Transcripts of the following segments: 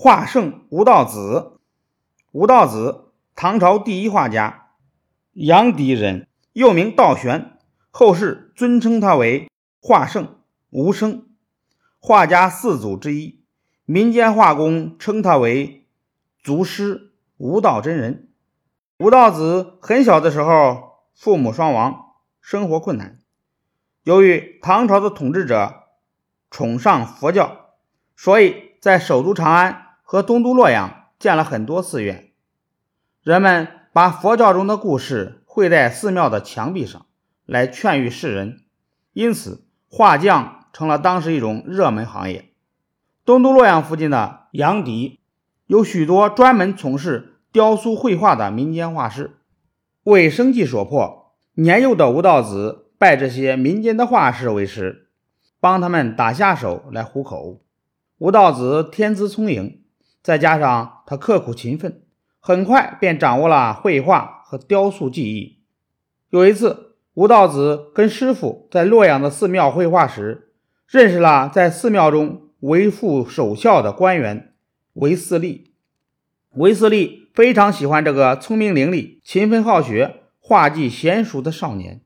画圣吴道子。吴道子，唐朝第一画家，阳翟人，又名道玄，后世尊称他为画圣吴生，画家四祖之一。民间画工称他为祖师吴道真人。吴道子很小的时候，父母双亡，生活困难。由于唐朝的统治者崇尚佛教，所以在首都长安和东都洛阳建了很多寺院。人们把佛教中的故事绘在寺庙的墙壁上，来劝喻世人。因此，画匠成了当时一种热门行业。东都洛阳附近的阳翟有许多专门从事雕塑绘画的民间画师。为生计所迫，年幼的吴道子。拜这些民间的画师为师，帮他们打下手来糊口。吴道子天资聪颖，再加上他刻苦勤奋，很快便掌握了绘画和雕塑技艺。有一次，吴道子跟师傅在洛阳的寺庙绘画时，认识了在寺庙中为父守孝的官员韦四立。韦四立非常喜欢这个聪明伶俐、勤奋好学、画技娴熟的少年。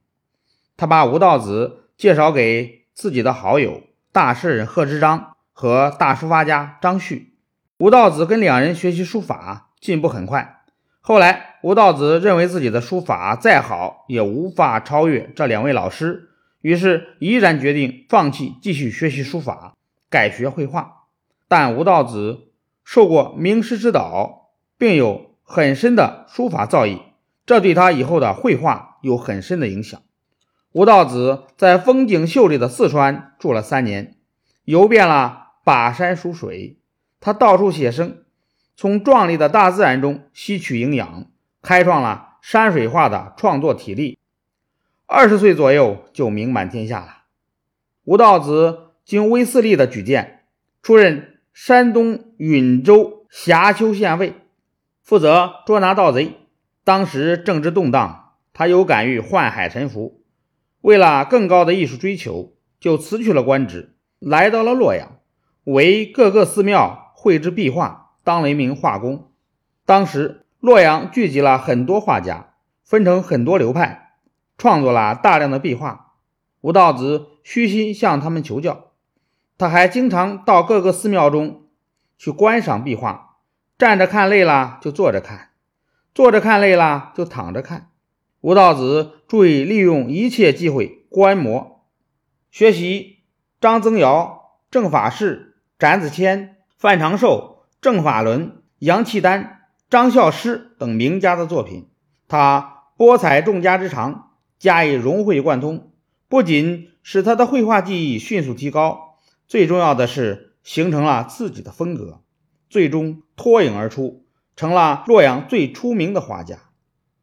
他把吴道子介绍给自己的好友大诗人贺知章和大书法家张旭。吴道子跟两人学习书法，进步很快。后来，吴道子认为自己的书法再好也无法超越这两位老师，于是毅然决定放弃继续学习书法，改学绘画。但吴道子受过名师指导，并有很深的书法造诣，这对他以后的绘画有很深的影响。吴道子在风景秀丽的四川住了三年，游遍了跋山蜀水。他到处写生，从壮丽的大自然中吸取营养，开创了山水画的创作体例。二十岁左右就名满天下了。吴道子经威斯利的举荐，出任山东兖州峡丘县尉，负责捉拿盗贼。当时政治动荡，他有感于宦海沉浮。为了更高的艺术追求，就辞去了官职，来到了洛阳，为各个寺庙绘制壁画，当了一名画工。当时洛阳聚集了很多画家，分成很多流派，创作了大量的壁画。吴道子虚心向他们求教，他还经常到各个寺庙中去观赏壁画，站着看累了就坐着看，坐着看累了就躺着看。吴道子注意利用一切机会观摩学习张增尧、郑法士、展子谦、范长寿、郑法伦、杨契丹、张孝师等名家的作品。他博采众家之长，加以融会贯通，不仅使他的绘画技艺迅速提高，最重要的是形成了自己的风格，最终脱颖而出，成了洛阳最出名的画家。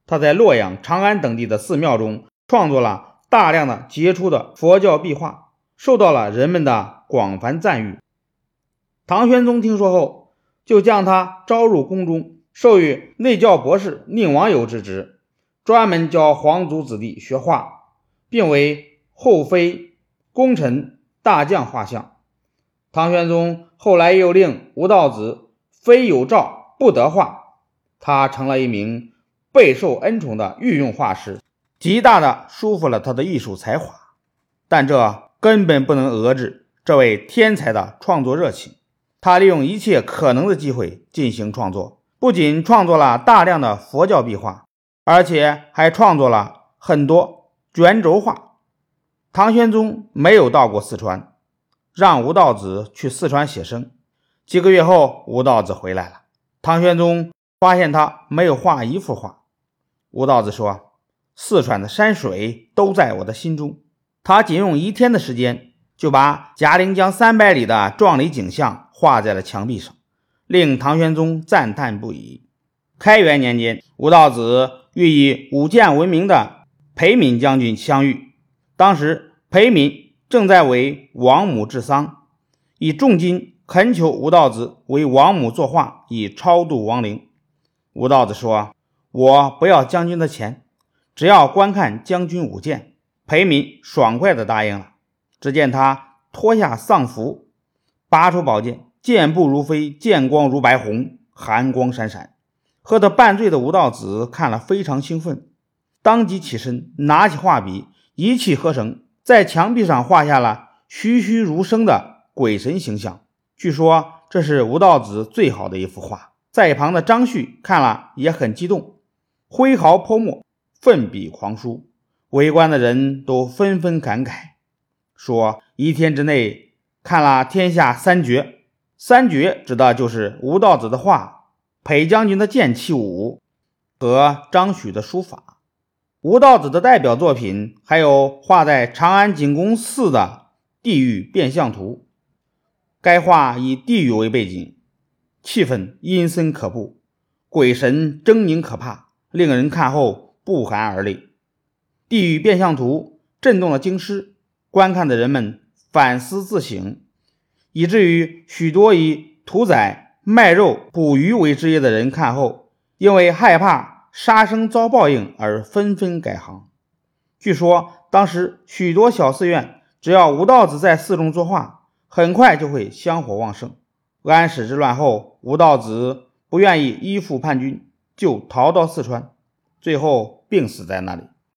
他在洛阳、长安等地的寺庙中创作了大量的杰出的佛教壁画，受到了人们的广泛赞誉。唐玄宗听说后，就将他招入宫中，授予内教博士、宁王友之职，专门教皇族子弟学画，并为后妃、功臣、大将画像。唐玄宗后来又令吴道子非有诏不得画，他成了一名。备受恩宠的御用画师，极大的舒服了他的艺术才华，但这根本不能遏制这位天才的创作热情。他利用一切可能的机会进行创作，不仅创作了大量的佛教壁画，而且还创作了很多卷轴画。唐玄宗没有到过四川，让吴道子去四川写生。几个月后，吴道子回来了，唐玄宗发现他没有画一幅画。吴道子说：“四川的山水都在我的心中。”他仅用一天的时间，就把嘉陵江三百里的壮丽景象画在了墙壁上，令唐玄宗赞叹不已。开元年间，吴道子欲以武剑闻名的裴敏将军相遇。当时，裴敏正在为王母治丧，以重金恳求吴道子为王母作画，以超度亡灵。吴道子说。我不要将军的钱，只要观看将军舞剑。裴敏爽快地答应了。只见他脱下丧服，拔出宝剑，健步如飞，剑光如白虹，寒光闪闪。喝得半醉的吴道子看了非常兴奋，当即起身，拿起画笔，一气呵成，在墙壁上画下了栩栩如生的鬼神形象。据说这是吴道子最好的一幅画。在一旁的张旭看了也很激动，挥毫泼墨，奋笔狂书。围观的人都纷纷感慨，说一天之内看了天下三绝。三绝指的就是吴道子的画、裴将军的剑气舞和张旭的书法。吴道子的代表作品还有画在长安景公寺的《地狱变相图》，该画以地狱为背景。气氛阴森可怖，鬼神狰狞可怕，令人看后不寒而栗。《地狱变相图》震动了京师，观看的人们反思自省，以至于许多以屠宰、卖肉、捕鱼为职业的人看后，因为害怕杀生遭报应而纷纷改行。据说当时许多小寺院，只要吴道子在寺中作画，很快就会香火旺盛。安史之乱后，吴道子不愿意依附叛军，就逃到四川，最后病死在那里。